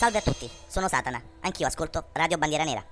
Salve a tutti, sono Satana, anch'io ascolto Radio Bandiera Nera.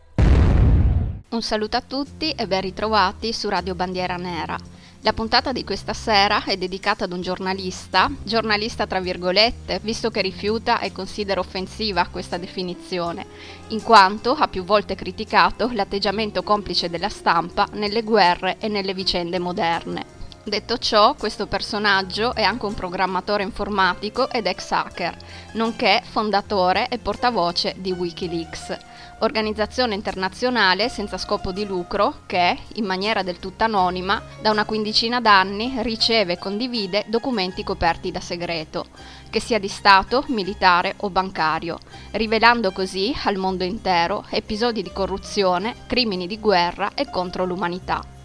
Un saluto a tutti e ben ritrovati su Radio Bandiera Nera. La puntata di questa sera è dedicata ad un giornalista, giornalista tra virgolette, visto che rifiuta e considera offensiva questa definizione, in quanto ha più volte criticato l'atteggiamento complice della stampa nelle guerre e nelle vicende moderne. Detto ciò, questo personaggio è anche un programmatore informatico ed ex hacker, nonché fondatore e portavoce di Wikileaks, organizzazione internazionale senza scopo di lucro che, in maniera del tutto anonima, da una quindicina d'anni riceve e condivide documenti coperti da segreto, che sia di Stato, militare o bancario, rivelando così al mondo intero episodi di corruzione, crimini di guerra e contro l'umanità.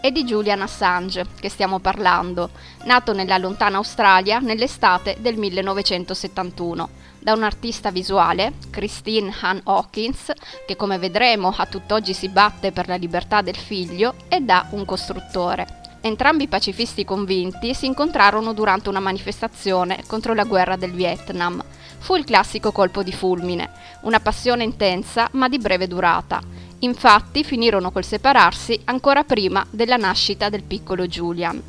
È di Julian Assange che stiamo parlando, nato nella lontana Australia nell'estate del 1971, da un artista visuale, Christine Han Hawkins, che come vedremo a tutt'oggi si batte per la libertà del figlio, e da un costruttore. Entrambi pacifisti convinti si incontrarono durante una manifestazione contro la guerra del Vietnam. Fu il classico colpo di fulmine, una passione intensa ma di breve durata Infatti finirono col separarsi ancora prima della nascita del piccolo Julian.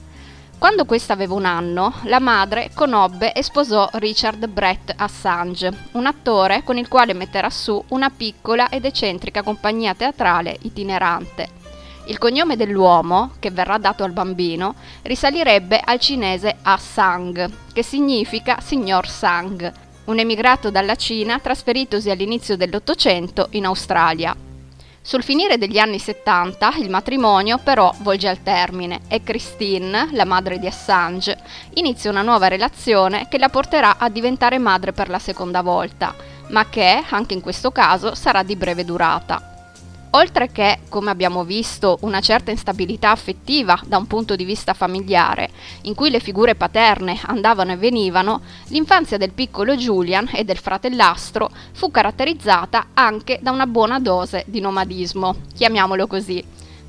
Quando questa aveva un anno, la madre conobbe e sposò Richard Brett Assange, un attore con il quale metterà su una piccola ed eccentrica compagnia teatrale itinerante. Il cognome dell'uomo, che verrà dato al bambino, risalirebbe al cinese Assang, che significa signor Sang, un emigrato dalla Cina trasferitosi all'inizio dell'Ottocento in Australia. Sul finire degli anni 70 il matrimonio però volge al termine e Christine, la madre di Assange, inizia una nuova relazione che la porterà a diventare madre per la seconda volta, ma che, anche in questo caso, sarà di breve durata. Oltre che, come abbiamo visto, una certa instabilità affettiva da un punto di vista familiare, in cui le figure paterne andavano e venivano, l'infanzia del piccolo Julian e del fratellastro fu caratterizzata anche da una buona dose di nomadismo, chiamiamolo così.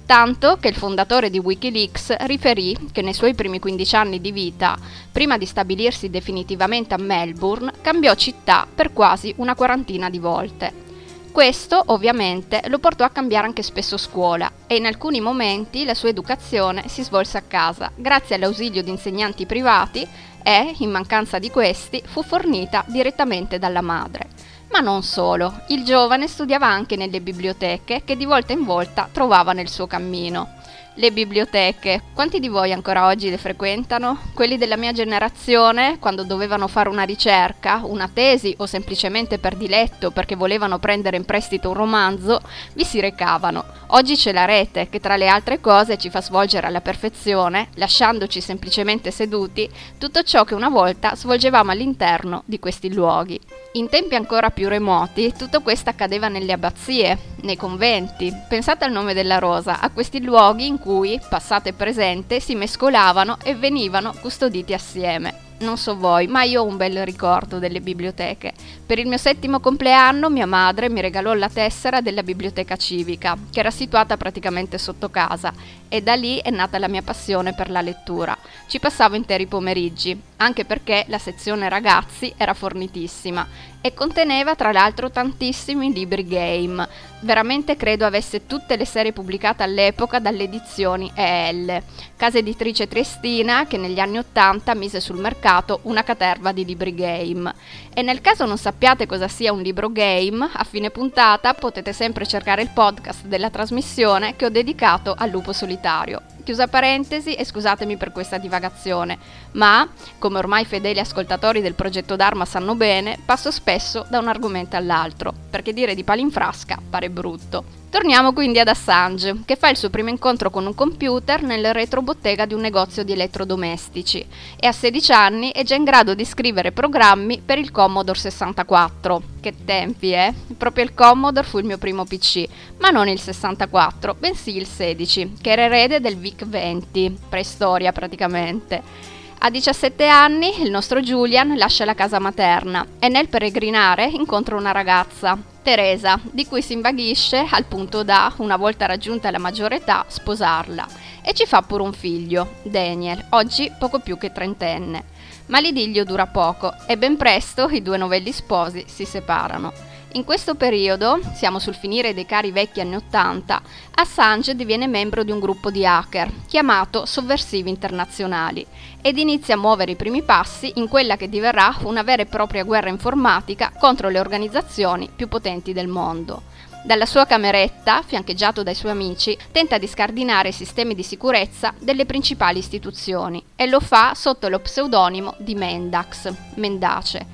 Tanto che il fondatore di Wikileaks riferì che nei suoi primi 15 anni di vita, prima di stabilirsi definitivamente a Melbourne, cambiò città per quasi una quarantina di volte. Questo ovviamente lo portò a cambiare anche spesso scuola e in alcuni momenti la sua educazione si svolse a casa grazie all'ausilio di insegnanti privati e, in mancanza di questi, fu fornita direttamente dalla madre. Ma non solo, il giovane studiava anche nelle biblioteche che di volta in volta trovava nel suo cammino. Le biblioteche, quanti di voi ancora oggi le frequentano? Quelli della mia generazione, quando dovevano fare una ricerca, una tesi o semplicemente per diletto perché volevano prendere in prestito un romanzo, vi si recavano. Oggi c'è la rete che tra le altre cose ci fa svolgere alla perfezione, lasciandoci semplicemente seduti, tutto ciò che una volta svolgevamo all'interno di questi luoghi. In tempi ancora più remoti, tutto questo accadeva nelle abbazie, nei conventi. Pensate al nome della rosa, a questi luoghi in cui, passato e presente, si mescolavano e venivano custoditi assieme. Non so voi, ma io ho un bel ricordo delle biblioteche. Per il mio settimo compleanno mia madre mi regalò la tessera della biblioteca civica, che era situata praticamente sotto casa, e da lì è nata la mia passione per la lettura. Ci passavo interi pomeriggi, anche perché la sezione ragazzi era fornitissima e conteneva tra l'altro tantissimi libri game. Veramente credo avesse tutte le serie pubblicate all'epoca dalle edizioni EL, casa editrice triestina che negli anni 80 mise sul mercato una caterva di libri game. E nel caso non sappiate cosa sia un libro game, a fine puntata potete sempre cercare il podcast della trasmissione che ho dedicato al lupo solitario. Chiusa parentesi e scusatemi per questa divagazione, ma, come ormai fedeli ascoltatori del progetto Dharma sanno bene, passo spesso da un argomento all'altro, perché dire di pali in frasca pare brutto. Torniamo quindi ad Assange, che fa il suo primo incontro con un computer nel retrobottega di un negozio di elettrodomestici e a 16 anni è già in grado di scrivere programmi per il Commodore 64. Che tempi, eh? Proprio il Commodore fu il mio primo PC, ma non il 64, bensì il 16, che era erede del VIC-20, preistoria praticamente. A 17 anni il nostro Julian lascia la casa materna e nel peregrinare incontra una ragazza, Teresa, di cui si invaghisce al punto da, una volta raggiunta la maggiore età, sposarla e ci fa pure un figlio, Daniel, oggi poco più che trentenne. Ma l'idillio dura poco e ben presto i due novelli sposi si separano. In questo periodo, siamo sul finire dei cari vecchi anni Ottanta, Assange diviene membro di un gruppo di hacker chiamato Sovversivi Internazionali ed inizia a muovere i primi passi in quella che diverrà una vera e propria guerra informatica contro le organizzazioni più potenti del mondo. Dalla sua cameretta, fiancheggiato dai suoi amici, tenta di scardinare i sistemi di sicurezza delle principali istituzioni e lo fa sotto lo pseudonimo di Mendax, Mendace,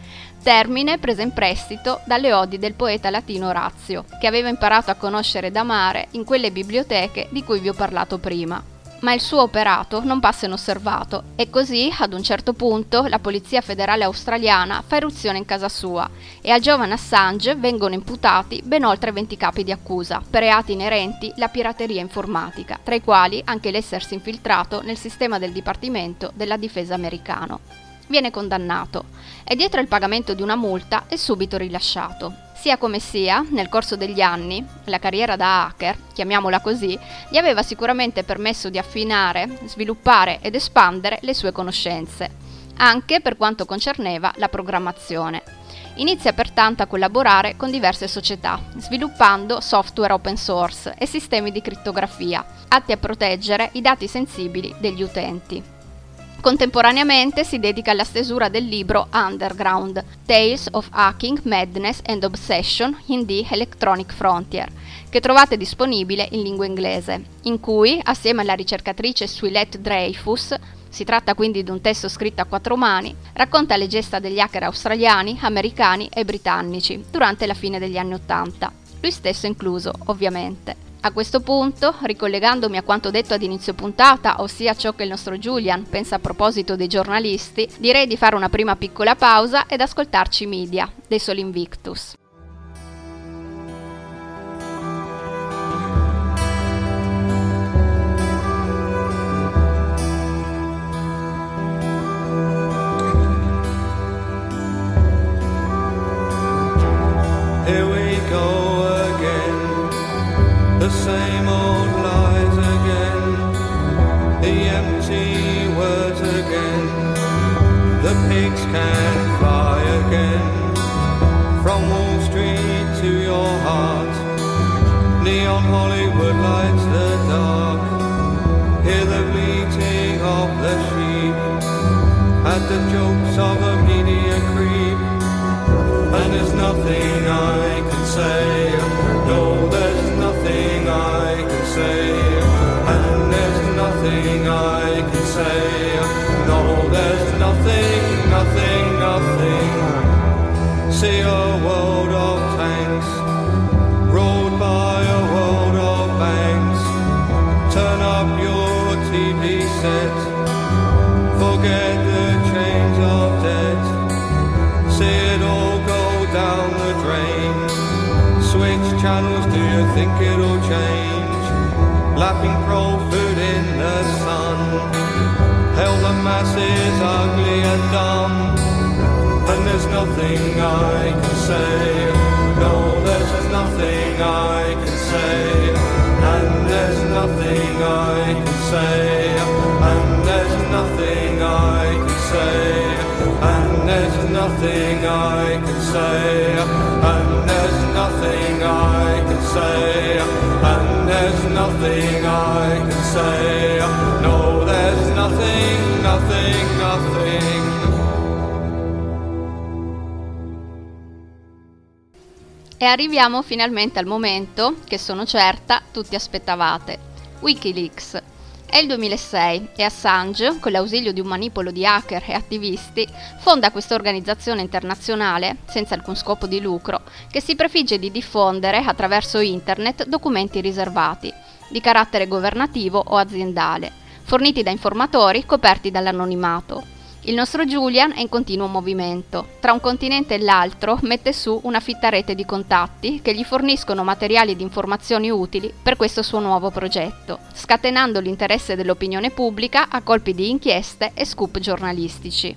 termine preso in prestito dalle odi del poeta latino Orazio, che aveva imparato a conoscere ed amare in quelle biblioteche di cui vi ho parlato prima ma il suo operato non passa inosservato e così, ad un certo punto, la Polizia federale australiana fa eruzione in casa sua e al giovane Assange vengono imputati ben oltre 20 capi di accusa per reati inerenti alla pirateria informatica, tra i quali anche l'essersi infiltrato nel sistema del Dipartimento della Difesa americano. Viene condannato e dietro il pagamento di una multa è subito rilasciato. Sia come sia, nel corso degli anni, la carriera da hacker, chiamiamola così, gli aveva sicuramente permesso di affinare, sviluppare ed espandere le sue conoscenze, anche per quanto concerneva la programmazione. Inizia pertanto a collaborare con diverse società, sviluppando software open source e sistemi di crittografia, atti a proteggere i dati sensibili degli utenti. Contemporaneamente si dedica alla stesura del libro Underground, Tales of Hacking, Madness and Obsession in the Electronic Frontier, che trovate disponibile in lingua inglese, in cui, assieme alla ricercatrice Suilette Dreyfus, si tratta quindi di un testo scritto a quattro mani, racconta le gesta degli hacker australiani, americani e britannici durante la fine degli anni Ottanta, lui stesso incluso, ovviamente. A questo punto, ricollegandomi a quanto detto ad inizio puntata, ossia ciò che il nostro Julian pensa a proposito dei giornalisti, direi di fare una prima piccola pausa ed ascoltarci Media, dei Sol Invictus. Forget the chains of debt. See it all go down the drain. Switch channels do you think it'll change? Lapping pro in the sun. Hell, the mass is ugly and dumb. And there's nothing I can say. No, there's nothing I can say. And there's nothing I can say. And there's nothing I can say. No, there's nothing, nothing, nothing. E arriviamo finalmente al momento che sono certa tutti aspettavate. Wikileaks. È il 2006 e Assange, con l'ausilio di un manipolo di hacker e attivisti, fonda questa organizzazione internazionale, senza alcun scopo di lucro, che si prefigge di diffondere attraverso internet documenti riservati, di carattere governativo o aziendale, forniti da informatori coperti dall'anonimato il nostro Julian è in continuo movimento. Tra un continente e l'altro mette su una fitta rete di contatti che gli forniscono materiali ed informazioni utili per questo suo nuovo progetto, scatenando l'interesse dell'opinione pubblica a colpi di inchieste e scoop giornalistici.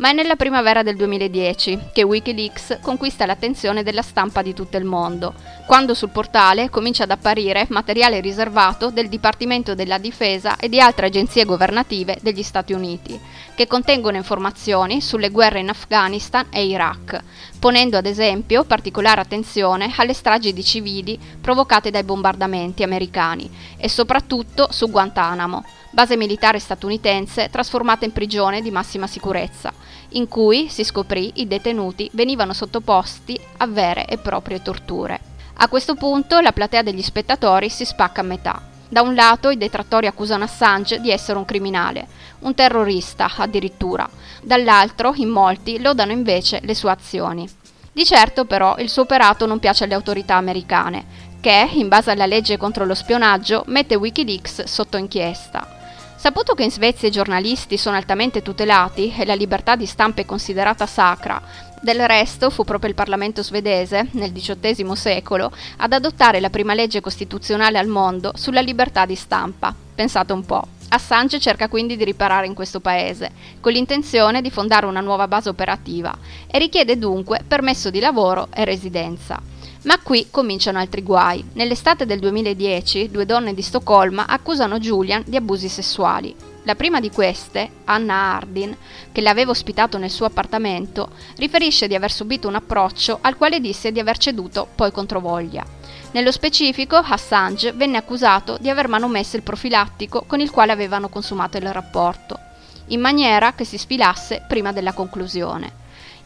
Ma è nella primavera del 2010 che Wikileaks conquista l'attenzione della stampa di tutto il mondo, quando sul portale comincia ad apparire materiale riservato del Dipartimento della Difesa e di altre agenzie governative degli Stati Uniti, che contengono informazioni sulle guerre in Afghanistan e Iraq, ponendo ad esempio particolare attenzione alle stragi di civili provocate dai bombardamenti americani e soprattutto su Guantanamo, base militare statunitense trasformata in prigione di massima sicurezza, in cui, si scoprì, i detenuti venivano sottoposti a vere e proprie torture. A questo punto la platea degli spettatori si spacca a metà. Da un lato i detrattori accusano Assange di essere un criminale, un terrorista addirittura, dall'altro in molti lodano invece le sue azioni. Di certo però il suo operato non piace alle autorità americane, che, in base alla legge contro lo spionaggio, mette Wikileaks sotto inchiesta. Saputo che in Svezia i giornalisti sono altamente tutelati e la libertà di stampa è considerata sacra, del resto fu proprio il Parlamento svedese, nel XVIII secolo, ad adottare la prima legge costituzionale al mondo sulla libertà di stampa. Pensate un po'. Assange cerca quindi di riparare in questo paese, con l'intenzione di fondare una nuova base operativa, e richiede dunque permesso di lavoro e residenza. Ma qui cominciano altri guai. Nell'estate del 2010 due donne di Stoccolma accusano Julian di abusi sessuali. La prima di queste, Anna Hardin, che l'aveva ospitato nel suo appartamento, riferisce di aver subito un approccio al quale disse di aver ceduto poi controvoglia. Nello specifico, Assange venne accusato di aver manomesso il profilattico con il quale avevano consumato il rapporto, in maniera che si sfilasse prima della conclusione.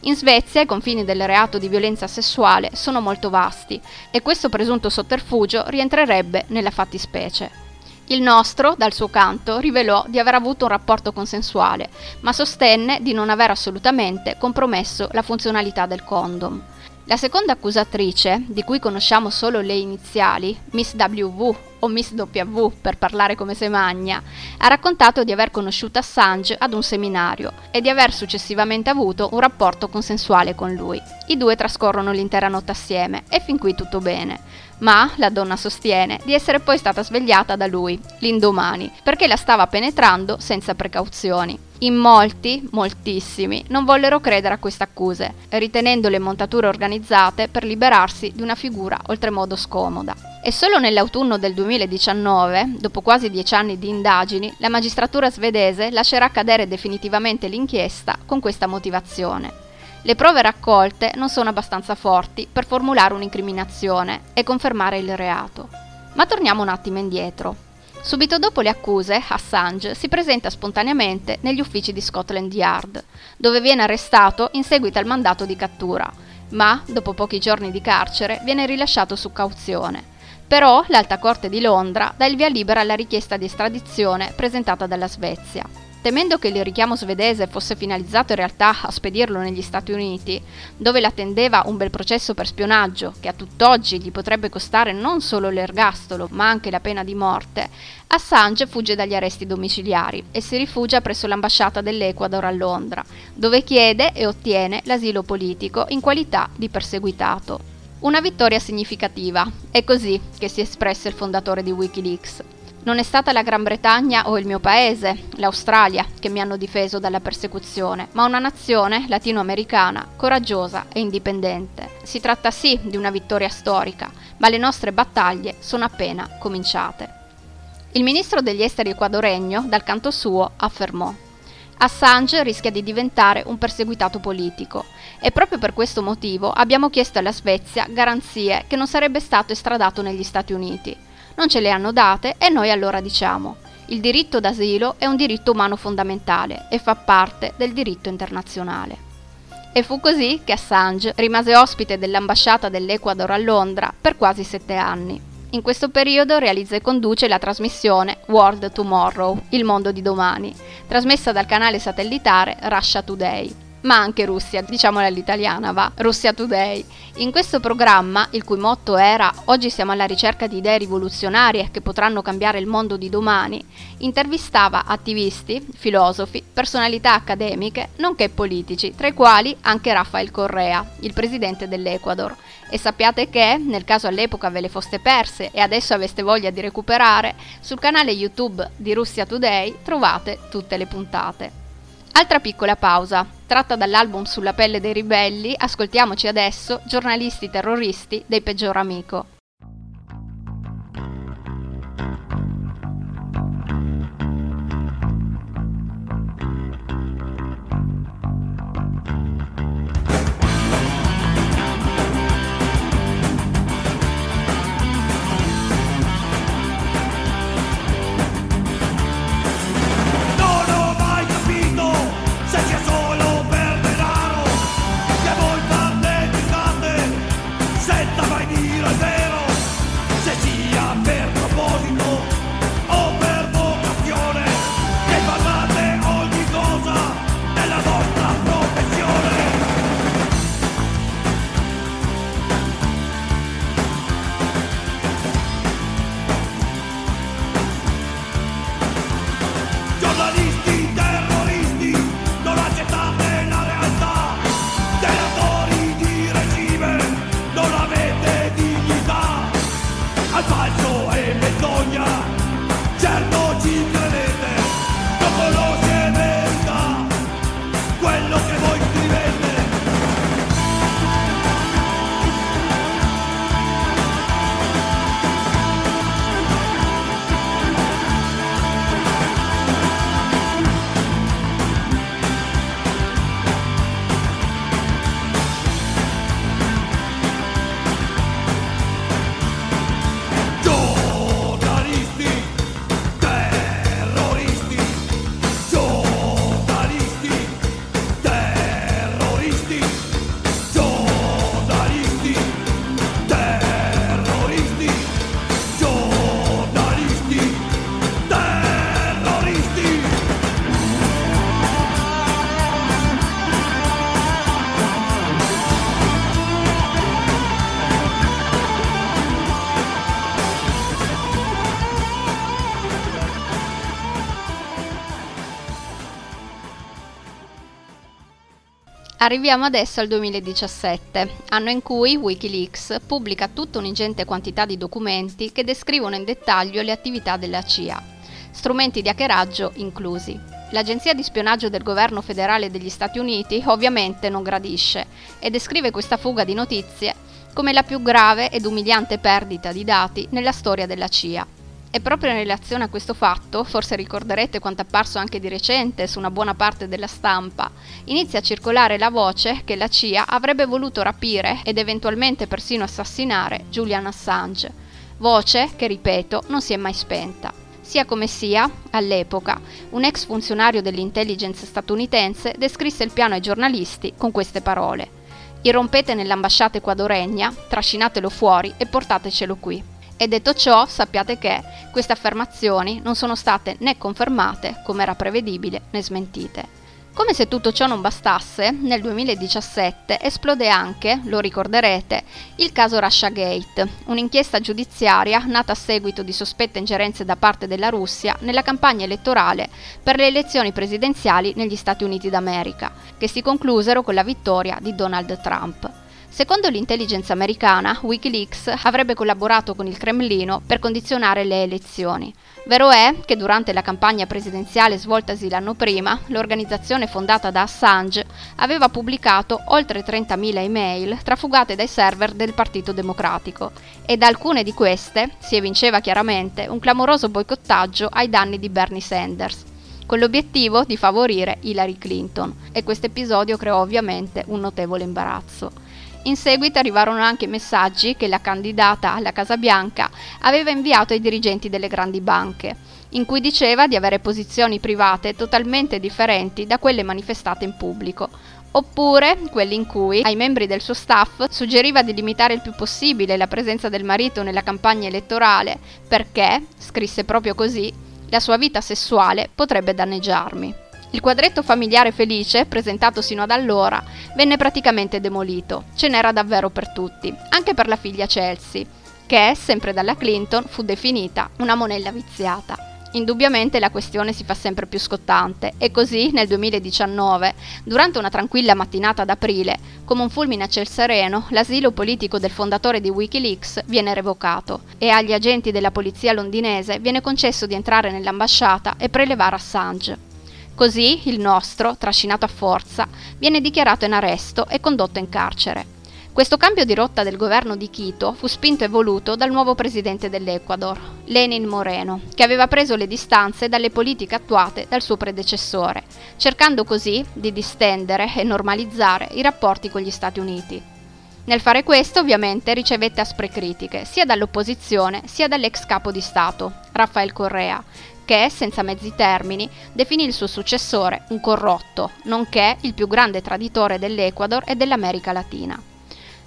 In Svezia i confini del reato di violenza sessuale sono molto vasti e questo presunto sotterfugio rientrerebbe nella fattispecie. Il nostro, dal suo canto, rivelò di aver avuto un rapporto consensuale, ma sostenne di non aver assolutamente compromesso la funzionalità del condom. La seconda accusatrice, di cui conosciamo solo le iniziali, Miss WV o Miss W per parlare come se magna, ha raccontato di aver conosciuto Assange ad un seminario e di aver successivamente avuto un rapporto consensuale con lui. I due trascorrono l'intera notte assieme e fin qui tutto bene. Ma la donna sostiene di essere poi stata svegliata da lui, l'indomani, perché la stava penetrando senza precauzioni. In molti, moltissimi, non vollero credere a queste accuse, ritenendo le montature organizzate per liberarsi di una figura oltremodo scomoda. E solo nell'autunno del 2019, dopo quasi dieci anni di indagini, la magistratura svedese lascerà cadere definitivamente l'inchiesta con questa motivazione. Le prove raccolte non sono abbastanza forti per formulare un'incriminazione e confermare il reato. Ma torniamo un attimo indietro. Subito dopo le accuse, Assange si presenta spontaneamente negli uffici di Scotland Yard, dove viene arrestato in seguito al mandato di cattura, ma dopo pochi giorni di carcere viene rilasciato su cauzione però l'Alta Corte di Londra dà il via libera alla richiesta di estradizione presentata dalla Svezia. Temendo che il richiamo svedese fosse finalizzato in realtà a spedirlo negli Stati Uniti, dove l'attendeva un bel processo per spionaggio che a tutt'oggi gli potrebbe costare non solo l'ergastolo ma anche la pena di morte, Assange fugge dagli arresti domiciliari e si rifugia presso l'ambasciata dell'Ecuador a Londra, dove chiede e ottiene l'asilo politico in qualità di perseguitato. Una vittoria significativa, è così che si è espresso il fondatore di Wikileaks. Non è stata la Gran Bretagna o il mio paese, l'Australia, che mi hanno difeso dalla persecuzione, ma una nazione latinoamericana coraggiosa e indipendente. Si tratta sì di una vittoria storica, ma le nostre battaglie sono appena cominciate. Il ministro degli esteri equadoregno, dal canto suo, affermò Assange rischia di diventare un perseguitato politico e proprio per questo motivo abbiamo chiesto alla Svezia garanzie che non sarebbe stato estradato negli Stati Uniti. Non ce le hanno date e noi allora diciamo il diritto d'asilo è un diritto umano fondamentale e fa parte del diritto internazionale. E fu così che Assange rimase ospite dell'ambasciata dell'Ecuador a Londra per quasi sette anni. In questo periodo realizza e conduce la trasmissione World Tomorrow, il mondo di domani, trasmessa dal canale satellitare Russia Today ma anche Russia, diciamola all'italiana, va, Russia Today. In questo programma, il cui motto era Oggi siamo alla ricerca di idee rivoluzionarie che potranno cambiare il mondo di domani, intervistava attivisti, filosofi, personalità accademiche, nonché politici, tra i quali anche Rafael Correa, il presidente dell'Ecuador. E sappiate che, nel caso all'epoca ve le foste perse e adesso aveste voglia di recuperare, sul canale YouTube di Russia Today trovate tutte le puntate. Altra piccola pausa. Tratta dall'album Sulla pelle dei ribelli, ascoltiamoci adesso Giornalisti terroristi dei peggior amico. Arriviamo adesso al 2017, anno in cui Wikileaks pubblica tutta un'ingente quantità di documenti che descrivono in dettaglio le attività della CIA, strumenti di hackeraggio inclusi. L'agenzia di spionaggio del governo federale degli Stati Uniti ovviamente non gradisce e descrive questa fuga di notizie come la più grave ed umiliante perdita di dati nella storia della CIA. E proprio in relazione a questo fatto, forse ricorderete quanto apparso anche di recente su una buona parte della stampa, inizia a circolare la voce che la CIA avrebbe voluto rapire ed eventualmente persino assassinare Julian Assange. Voce che, ripeto, non si è mai spenta. Sia come sia, all'epoca, un ex funzionario dell'intelligence statunitense descrisse il piano ai giornalisti con queste parole. Irrompete nell'ambasciata equadoregna, trascinatelo fuori e portatecelo qui. E detto ciò, sappiate che queste affermazioni non sono state né confermate, come era prevedibile, né smentite. Come se tutto ciò non bastasse, nel 2017 esplode anche, lo ricorderete, il caso Russiagate, un'inchiesta giudiziaria nata a seguito di sospette ingerenze da parte della Russia nella campagna elettorale per le elezioni presidenziali negli Stati Uniti d'America, che si conclusero con la vittoria di Donald Trump. Secondo l'intelligence americana, Wikileaks avrebbe collaborato con il Cremlino per condizionare le elezioni. Vero è che durante la campagna presidenziale svoltasi l'anno prima, l'organizzazione fondata da Assange aveva pubblicato oltre 30.000 email trafugate dai server del Partito Democratico e da alcune di queste si evinceva chiaramente un clamoroso boicottaggio ai danni di Bernie Sanders con l'obiettivo di favorire Hillary Clinton e questo episodio creò ovviamente un notevole imbarazzo. In seguito arrivarono anche messaggi che la candidata alla Casa Bianca aveva inviato ai dirigenti delle grandi banche, in cui diceva di avere posizioni private totalmente differenti da quelle manifestate in pubblico, oppure quelli in cui ai membri del suo staff suggeriva di limitare il più possibile la presenza del marito nella campagna elettorale perché, scrisse proprio così, la sua vita sessuale potrebbe danneggiarmi. Il quadretto familiare felice, presentato sino ad allora, venne praticamente demolito. Ce n'era davvero per tutti, anche per la figlia Chelsea, che, sempre dalla Clinton, fu definita una monella viziata. Indubbiamente la questione si fa sempre più scottante e così nel 2019, durante una tranquilla mattinata d'aprile, come un fulmine a ciel sereno, l'asilo politico del fondatore di Wikileaks viene revocato e agli agenti della polizia londinese viene concesso di entrare nell'ambasciata e prelevare Assange. Così il nostro, trascinato a forza, viene dichiarato in arresto e condotto in carcere. Questo cambio di rotta del governo di Quito fu spinto e voluto dal nuovo presidente dell'Ecuador, Lenin Moreno, che aveva preso le distanze dalle politiche attuate dal suo predecessore, cercando così di distendere e normalizzare i rapporti con gli Stati Uniti. Nel fare questo, ovviamente, ricevette aspre critiche sia dall'opposizione sia dall'ex capo di Stato, Rafael Correa, che, senza mezzi termini, definì il suo successore un corrotto, nonché il più grande traditore dell'Ecuador e dell'America Latina.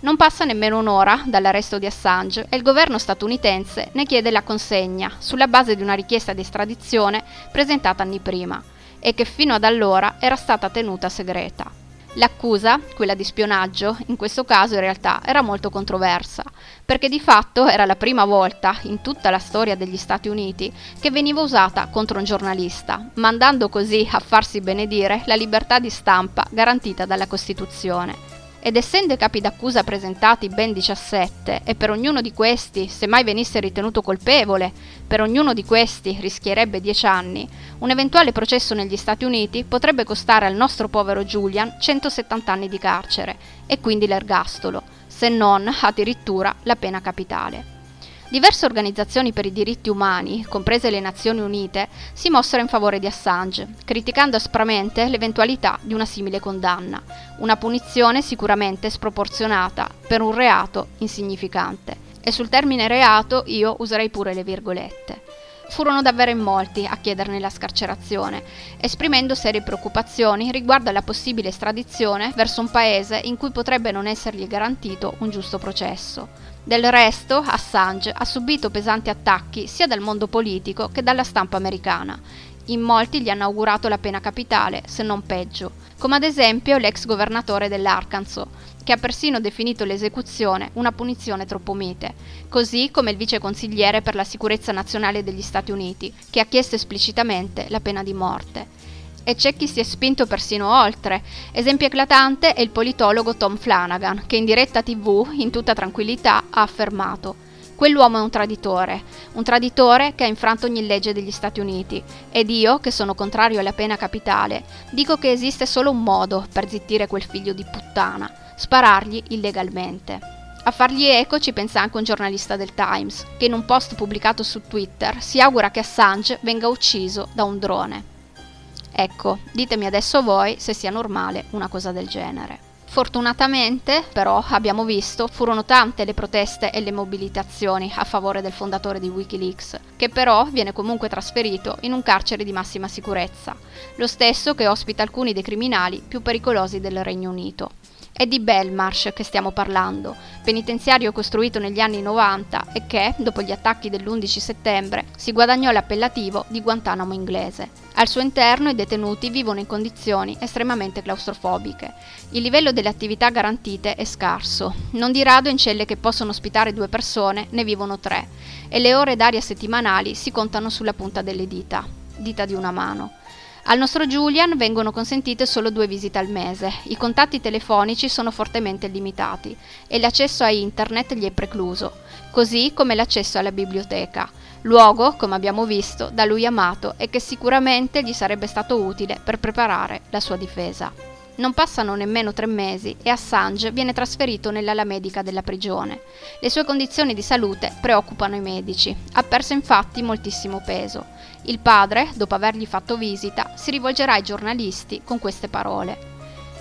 Non passa nemmeno un'ora dall'arresto di Assange e il governo statunitense ne chiede la consegna sulla base di una richiesta di estradizione presentata anni prima e che fino ad allora era stata tenuta segreta. L'accusa, quella di spionaggio, in questo caso in realtà era molto controversa, perché di fatto era la prima volta in tutta la storia degli Stati Uniti che veniva usata contro un giornalista, mandando così a farsi benedire la libertà di stampa garantita dalla Costituzione ed essendo i capi d'accusa presentati ben 17 e per ognuno di questi, se mai venisse ritenuto colpevole, per ognuno di questi rischierebbe 10 anni, un eventuale processo negli Stati Uniti potrebbe costare al nostro povero Julian 170 anni di carcere e quindi l'ergastolo, se non addirittura la pena capitale. Diverse organizzazioni per i diritti umani, comprese le Nazioni Unite, si mossero in favore di Assange, criticando aspramente l'eventualità di una simile condanna, una punizione sicuramente sproporzionata per un reato insignificante. E sul termine reato io userei pure le virgolette. Furono davvero in molti a chiederne la scarcerazione, esprimendo serie preoccupazioni riguardo alla possibile estradizione verso un paese in cui potrebbe non essergli garantito un giusto processo. Del resto, Assange ha subito pesanti attacchi sia dal mondo politico che dalla stampa americana. In molti gli hanno augurato la pena capitale, se non peggio, come ad esempio l'ex governatore dell'Arkansas, che ha persino definito l'esecuzione una punizione troppo mite, così come il vice consigliere per la sicurezza nazionale degli Stati Uniti, che ha chiesto esplicitamente la pena di morte e c'è chi si è spinto persino oltre. Esempio eclatante è il politologo Tom Flanagan, che in diretta tv, in tutta tranquillità, ha affermato Quell'uomo è un traditore, un traditore che ha infranto ogni legge degli Stati Uniti. Ed io, che sono contrario alla pena capitale, dico che esiste solo un modo per zittire quel figlio di puttana, sparargli illegalmente. A fargli eco ci pensa anche un giornalista del Times, che in un post pubblicato su Twitter si augura che Assange venga ucciso da un drone. Ecco, ditemi adesso voi se sia normale una cosa del genere. Fortunatamente, però, abbiamo visto, furono tante le proteste e le mobilitazioni a favore del fondatore di Wikileaks, che però viene comunque trasferito in un carcere di massima sicurezza, lo stesso che ospita alcuni dei criminali più pericolosi del Regno Unito. È di Belmarsh che stiamo parlando, penitenziario costruito negli anni 90 e che, dopo gli attacchi dell'11 settembre, si guadagnò l'appellativo di Guantanamo inglese. Al suo interno i detenuti vivono in condizioni estremamente claustrofobiche. Il livello delle attività garantite è scarso. Non di rado in celle che possono ospitare due persone ne vivono tre e le ore d'aria settimanali si contano sulla punta delle dita, dita di una mano. Al nostro Julian vengono consentite solo due visite al mese, i contatti telefonici sono fortemente limitati e l'accesso a internet gli è precluso, così come l'accesso alla biblioteca, luogo, come abbiamo visto, da lui amato e che sicuramente gli sarebbe stato utile per preparare la sua difesa. Non passano nemmeno tre mesi e Assange viene trasferito nell'ala medica della prigione. Le sue condizioni di salute preoccupano i medici. Ha perso infatti moltissimo peso. Il padre, dopo avergli fatto visita, si rivolgerà ai giornalisti con queste parole.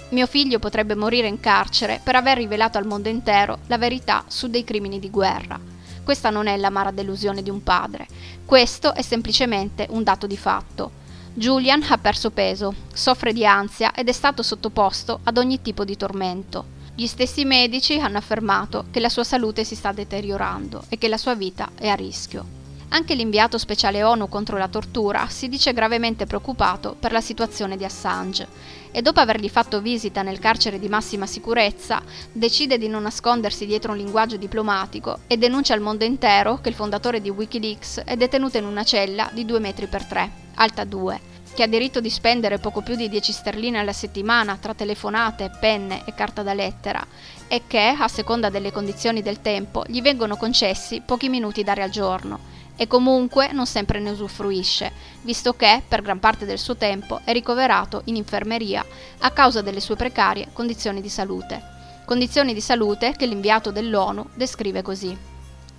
Mio figlio potrebbe morire in carcere per aver rivelato al mondo intero la verità su dei crimini di guerra. Questa non è l'amara delusione di un padre, questo è semplicemente un dato di fatto. Julian ha perso peso, soffre di ansia ed è stato sottoposto ad ogni tipo di tormento. Gli stessi medici hanno affermato che la sua salute si sta deteriorando e che la sua vita è a rischio. Anche l'inviato speciale ONU contro la tortura si dice gravemente preoccupato per la situazione di Assange e dopo avergli fatto visita nel carcere di massima sicurezza decide di non nascondersi dietro un linguaggio diplomatico e denuncia al mondo intero che il fondatore di Wikileaks è detenuto in una cella di 2 metri per 3 alta 2, che ha diritto di spendere poco più di 10 sterline alla settimana tra telefonate, penne e carta da lettera, e che, a seconda delle condizioni del tempo, gli vengono concessi pochi minuti d'aria al giorno, e comunque non sempre ne usufruisce, visto che, per gran parte del suo tempo, è ricoverato in infermeria a causa delle sue precarie condizioni di salute. Condizioni di salute che l'inviato dell'ONU descrive così.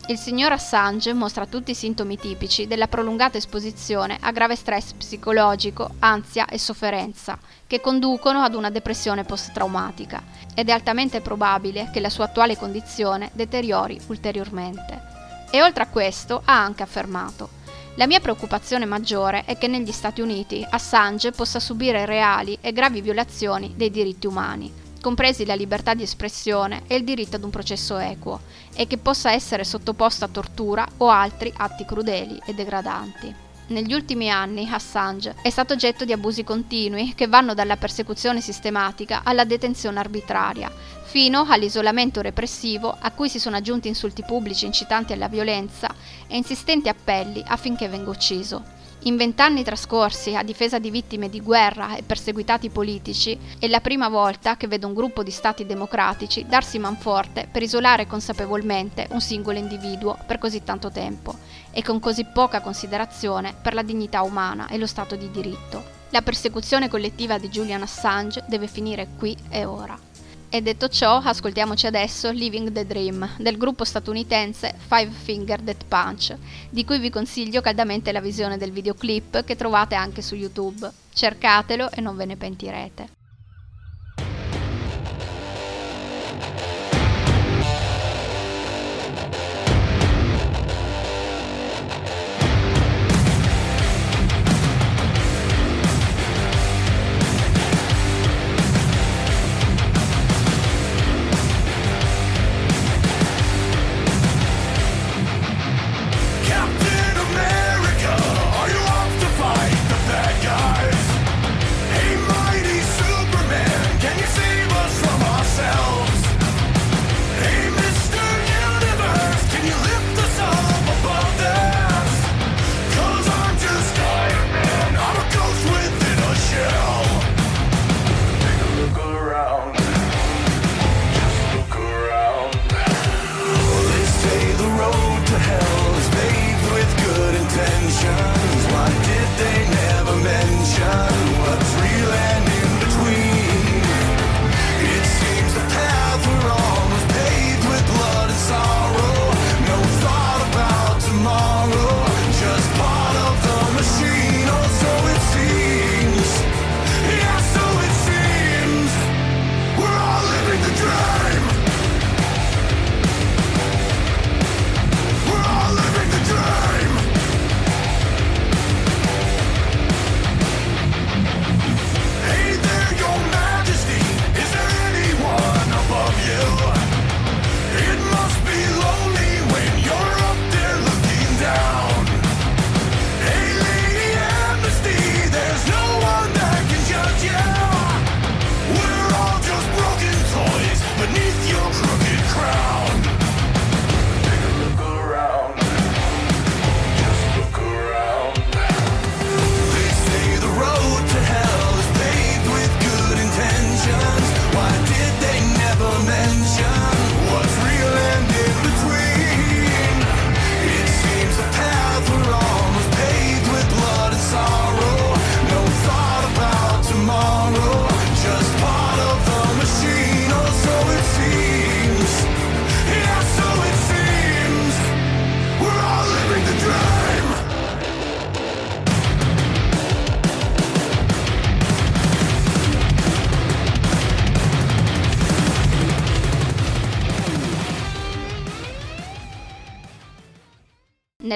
Il signor Assange mostra tutti i sintomi tipici della prolungata esposizione a grave stress psicologico, ansia e sofferenza, che conducono ad una depressione post-traumatica, ed è altamente probabile che la sua attuale condizione deteriori ulteriormente. E oltre a questo ha anche affermato la mia preoccupazione maggiore è che negli Stati Uniti Assange possa subire reali e gravi violazioni dei diritti umani, compresi la libertà di espressione e il diritto ad un processo equo, e che possa essere sottoposto a tortura o altri atti crudeli e degradanti. Negli ultimi anni Assange è stato oggetto di abusi continui che vanno dalla persecuzione sistematica alla detenzione arbitraria, fino all'isolamento repressivo a cui si sono aggiunti insulti pubblici incitanti alla violenza e insistenti appelli affinché venga ucciso. In vent'anni trascorsi a difesa di vittime di guerra e perseguitati politici, è la prima volta che vedo un gruppo di stati democratici darsi manforte per isolare consapevolmente un singolo individuo per così tanto tempo e con così poca considerazione per la dignità umana e lo Stato di diritto. La persecuzione collettiva di Julian Assange deve finire qui e ora. E detto ciò, ascoltiamoci adesso Living the Dream del gruppo statunitense Five Finger Death Punch, di cui vi consiglio caldamente la visione del videoclip che trovate anche su YouTube. Cercatelo e non ve ne pentirete.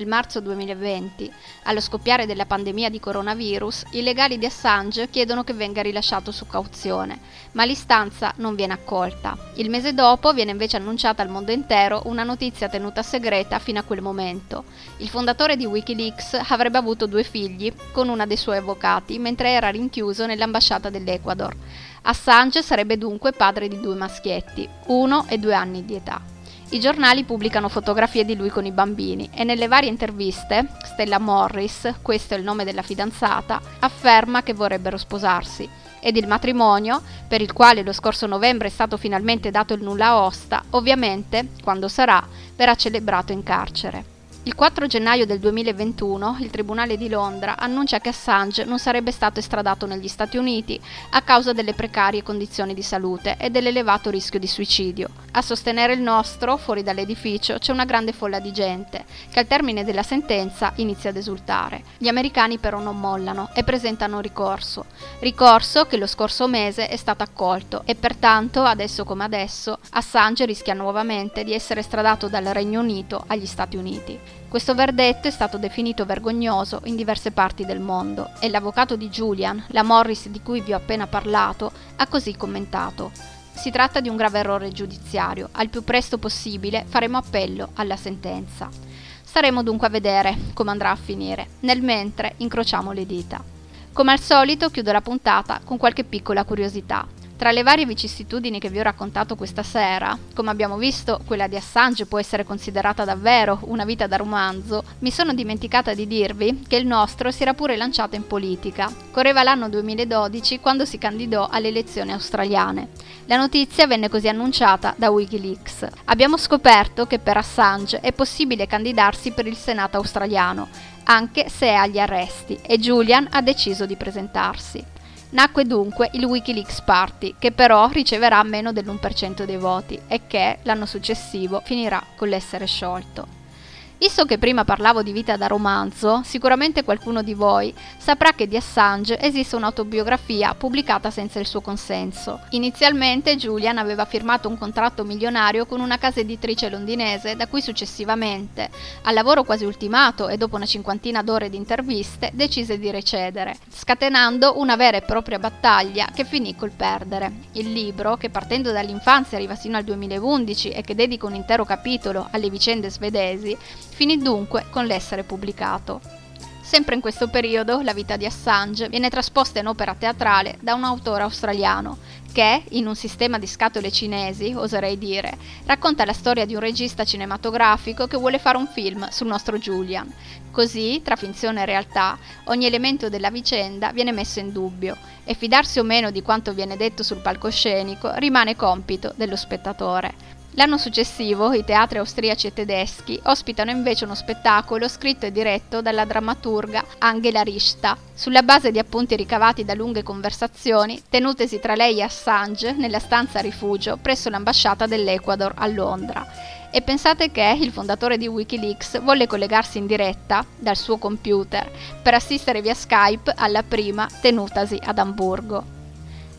Nel marzo 2020, allo scoppiare della pandemia di coronavirus, i legali di Assange chiedono che venga rilasciato su cauzione, ma l'istanza non viene accolta. Il mese dopo viene invece annunciata al mondo intero una notizia tenuta segreta fino a quel momento. Il fondatore di Wikileaks avrebbe avuto due figli con una dei suoi avvocati mentre era rinchiuso nell'ambasciata dell'Ecuador. Assange sarebbe dunque padre di due maschietti, uno e due anni di età. I giornali pubblicano fotografie di lui con i bambini e nelle varie interviste Stella Morris, questo è il nome della fidanzata, afferma che vorrebbero sposarsi ed il matrimonio, per il quale lo scorso novembre è stato finalmente dato il nulla osta, ovviamente, quando sarà, verrà celebrato in carcere. Il 4 gennaio del 2021 il Tribunale di Londra annuncia che Assange non sarebbe stato estradato negli Stati Uniti a causa delle precarie condizioni di salute e dell'elevato rischio di suicidio. A sostenere il nostro, fuori dall'edificio, c'è una grande folla di gente, che al termine della sentenza inizia ad esultare. Gli americani però non mollano e presentano ricorso. Ricorso che lo scorso mese è stato accolto e pertanto, adesso come adesso, Assange rischia nuovamente di essere estradato dal Regno Unito agli Stati Uniti. Questo verdetto è stato definito vergognoso in diverse parti del mondo e l'avvocato di Julian, la Morris di cui vi ho appena parlato, ha così commentato. Si tratta di un grave errore giudiziario. Al più presto possibile faremo appello alla sentenza. Staremo dunque a vedere come andrà a finire. Nel mentre incrociamo le dita. Come al solito chiudo la puntata con qualche piccola curiosità. Tra le varie vicissitudini che vi ho raccontato questa sera, come abbiamo visto, quella di Assange può essere considerata davvero una vita da romanzo, mi sono dimenticata di dirvi che il nostro si era pure lanciato in politica. Correva l'anno 2012 quando si candidò alle elezioni australiane. La notizia venne così annunciata da Wikileaks. Abbiamo scoperto che per Assange è possibile candidarsi per il Senato australiano, anche se è agli arresti, e Julian ha deciso di presentarsi. Nacque dunque il Wikileaks Party, che però riceverà meno dell'1% dei voti e che l'anno successivo finirà con l'essere sciolto. Visto che prima parlavo di vita da romanzo, sicuramente qualcuno di voi saprà che di Assange esiste un'autobiografia pubblicata senza il suo consenso. Inizialmente Julian aveva firmato un contratto milionario con una casa editrice londinese da cui successivamente, al lavoro quasi ultimato e dopo una cinquantina d'ore di interviste, decise di recedere, scatenando una vera e propria battaglia che finì col perdere. Il libro, che partendo dall'infanzia arriva sino al 2011 e che dedica un intero capitolo alle vicende svedesi, finì dunque con l'essere pubblicato. Sempre in questo periodo la vita di Assange viene trasposta in opera teatrale da un autore australiano che, in un sistema di scatole cinesi, oserei dire, racconta la storia di un regista cinematografico che vuole fare un film sul nostro Julian. Così, tra finzione e realtà, ogni elemento della vicenda viene messo in dubbio e fidarsi o meno di quanto viene detto sul palcoscenico rimane compito dello spettatore. L'anno successivo i teatri austriaci e tedeschi ospitano invece uno spettacolo scritto e diretto dalla drammaturga Angela Rista, sulla base di appunti ricavati da lunghe conversazioni tenutesi tra lei e Assange nella stanza rifugio presso l'ambasciata dell'Ecuador a Londra. E pensate che il fondatore di Wikileaks volle collegarsi in diretta dal suo computer per assistere via Skype alla prima tenutasi ad Amburgo.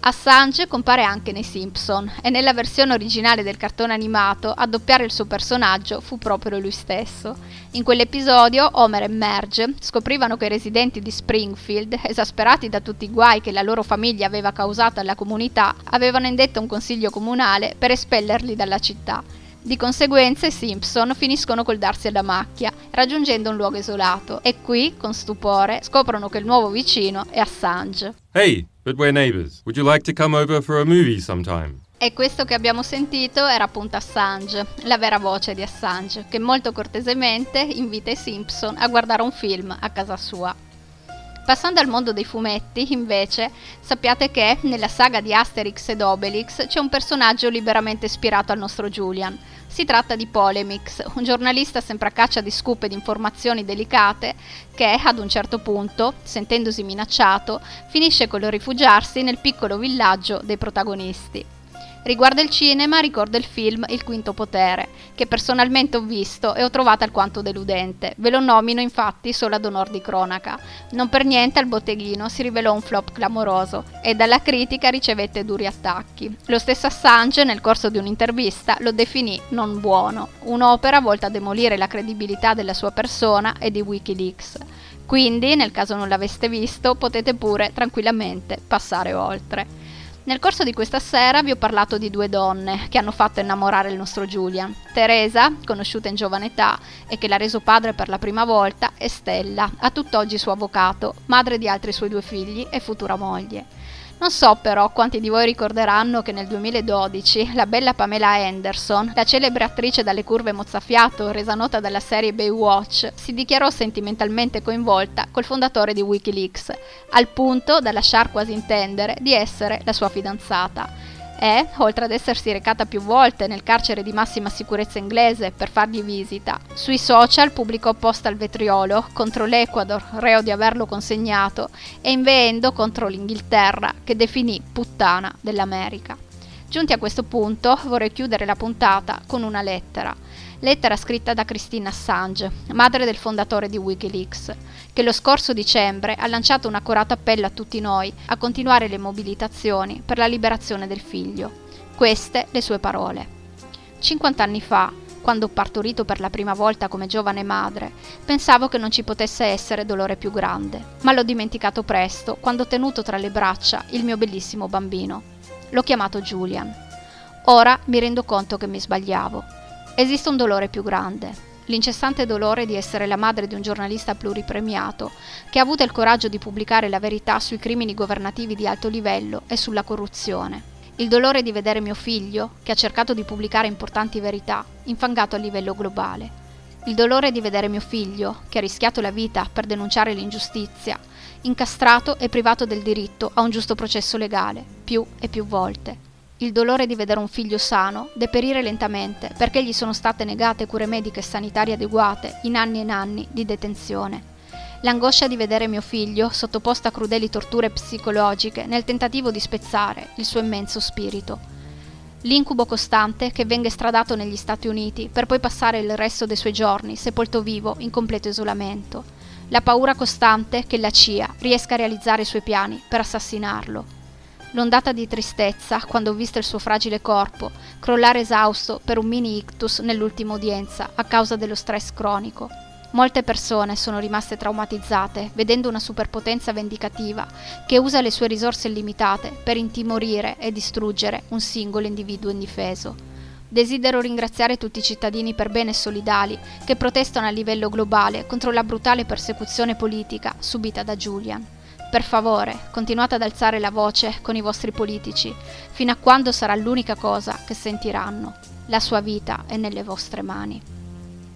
Assange compare anche nei Simpson e nella versione originale del cartone animato a doppiare il suo personaggio fu proprio lui stesso. In quell'episodio Homer e Marge scoprivano che i residenti di Springfield, esasperati da tutti i guai che la loro famiglia aveva causato alla comunità, avevano indetto un consiglio comunale per espellerli dalla città. Di conseguenza i Simpson finiscono col darsi alla macchia, raggiungendo un luogo isolato, e qui, con stupore, scoprono che il nuovo vicino è Assange. Hey, but we're neighbors. Would you like to come over for a movie sometime? E questo che abbiamo sentito era appunto Assange, la vera voce di Assange, che molto cortesemente invita i Simpson a guardare un film a casa sua. Passando al mondo dei fumetti, invece, sappiate che nella saga di Asterix ed Obelix c'è un personaggio liberamente ispirato al nostro Julian. Si tratta di Polemix, un giornalista sempre a caccia di scoop ed informazioni delicate che, ad un certo punto, sentendosi minacciato, finisce col rifugiarsi nel piccolo villaggio dei protagonisti. Riguardo il cinema, ricordo il film Il Quinto Potere, che personalmente ho visto e ho trovato alquanto deludente. Ve lo nomino infatti solo ad onor di cronaca. Non per niente al botteghino si rivelò un flop clamoroso e dalla critica ricevette duri attacchi. Lo stesso Assange, nel corso di un'intervista, lo definì non buono, un'opera volta a demolire la credibilità della sua persona e di Wikileaks. Quindi, nel caso non l'aveste visto, potete pure tranquillamente passare oltre. Nel corso di questa sera vi ho parlato di due donne che hanno fatto innamorare il nostro Julian. Teresa, conosciuta in giovane età e che l'ha reso padre per la prima volta, e Stella, a tutt'oggi suo avvocato, madre di altri suoi due figli e futura moglie. Non so però quanti di voi ricorderanno che nel 2012 la bella Pamela Anderson, la celebre attrice dalle curve mozzafiato resa nota dalla serie Baywatch, si dichiarò sentimentalmente coinvolta col fondatore di Wikileaks, al punto da lasciar quasi intendere di essere la sua fidanzata. E, oltre ad essersi recata più volte nel carcere di massima sicurezza inglese per fargli visita, sui social pubblicò post al vetriolo contro l'Ecuador, reo di averlo consegnato, e inveendo contro l'Inghilterra, che definì puttana dell'America. Giunti a questo punto, vorrei chiudere la puntata con una lettera. Lettera scritta da Christine Assange, madre del fondatore di Wikileaks, che lo scorso dicembre ha lanciato un accorato appello a tutti noi a continuare le mobilitazioni per la liberazione del figlio. Queste le sue parole. 50 anni fa, quando ho partorito per la prima volta come giovane madre, pensavo che non ci potesse essere dolore più grande, ma l'ho dimenticato presto quando ho tenuto tra le braccia il mio bellissimo bambino. L'ho chiamato Julian. Ora mi rendo conto che mi sbagliavo. Esiste un dolore più grande, l'incessante dolore di essere la madre di un giornalista pluripremiato che ha avuto il coraggio di pubblicare la verità sui crimini governativi di alto livello e sulla corruzione. Il dolore di vedere mio figlio, che ha cercato di pubblicare importanti verità, infangato a livello globale. Il dolore di vedere mio figlio, che ha rischiato la vita per denunciare l'ingiustizia, incastrato e privato del diritto a un giusto processo legale, più e più volte il dolore di vedere un figlio sano deperire lentamente perché gli sono state negate cure mediche e sanitarie adeguate in anni e anni di detenzione. L'angoscia di vedere mio figlio sottoposto a crudeli torture psicologiche nel tentativo di spezzare il suo immenso spirito. L'incubo costante che venga estradato negli Stati Uniti per poi passare il resto dei suoi giorni sepolto vivo in completo isolamento. La paura costante che la CIA riesca a realizzare i suoi piani per assassinarlo l'ondata di tristezza quando ho visto il suo fragile corpo crollare esausto per un mini ictus nell'ultima udienza a causa dello stress cronico. Molte persone sono rimaste traumatizzate vedendo una superpotenza vendicativa che usa le sue risorse illimitate per intimorire e distruggere un singolo individuo indifeso. Desidero ringraziare tutti i cittadini per bene e solidali che protestano a livello globale contro la brutale persecuzione politica subita da Julian. Per favore, continuate ad alzare la voce con i vostri politici, fino a quando sarà l'unica cosa che sentiranno. La sua vita è nelle vostre mani.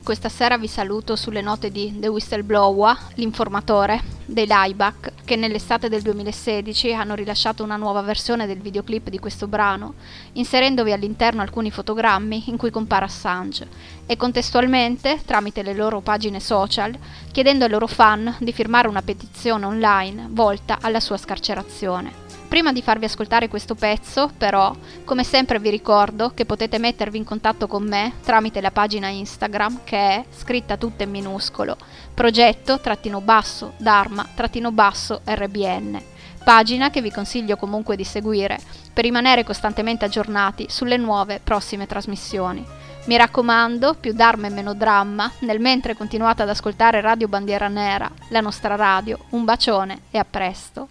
Questa sera vi saluto sulle note di The Whistleblower, l'informatore dei Lieback, che nell'estate del 2016 hanno rilasciato una nuova versione del videoclip di questo brano, inserendovi all'interno alcuni fotogrammi in cui compare Assange, e contestualmente, tramite le loro pagine social, chiedendo ai loro fan di firmare una petizione online volta alla sua scarcerazione. Prima di farvi ascoltare questo pezzo, però, come sempre vi ricordo che potete mettervi in contatto con me tramite la pagina Instagram che è scritta tutta in minuscolo, progetto-dharma-rbn, pagina che vi consiglio comunque di seguire per rimanere costantemente aggiornati sulle nuove prossime trasmissioni. Mi raccomando, più Dharma e meno dramma, nel mentre continuate ad ascoltare Radio Bandiera Nera, la nostra radio, un bacione e a presto.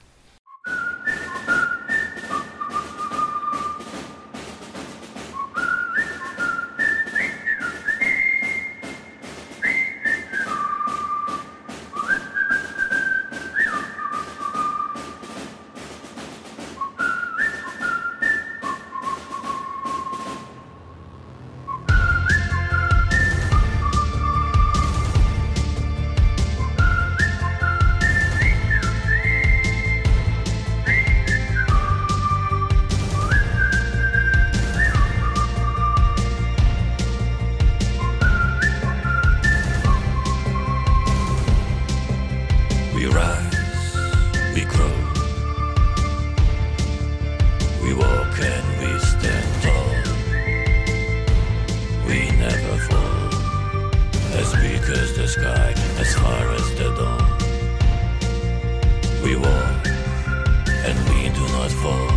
and we do not fall.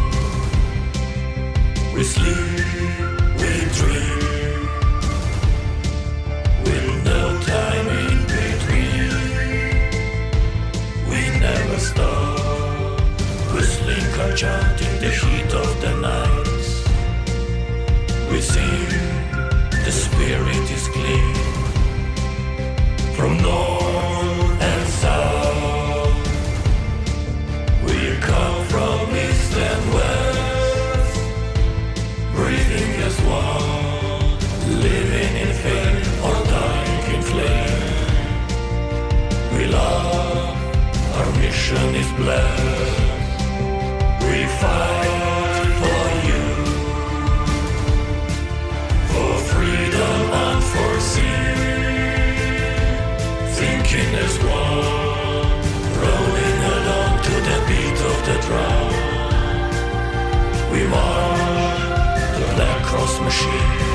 We sleep, we dream, with no time in between. We never stop, whistling chanting the heat of the night. We sing, the spirit is clean from no We fight. Thinking as one, rolling along to the beat of the drum. We march the Black Cross Machine.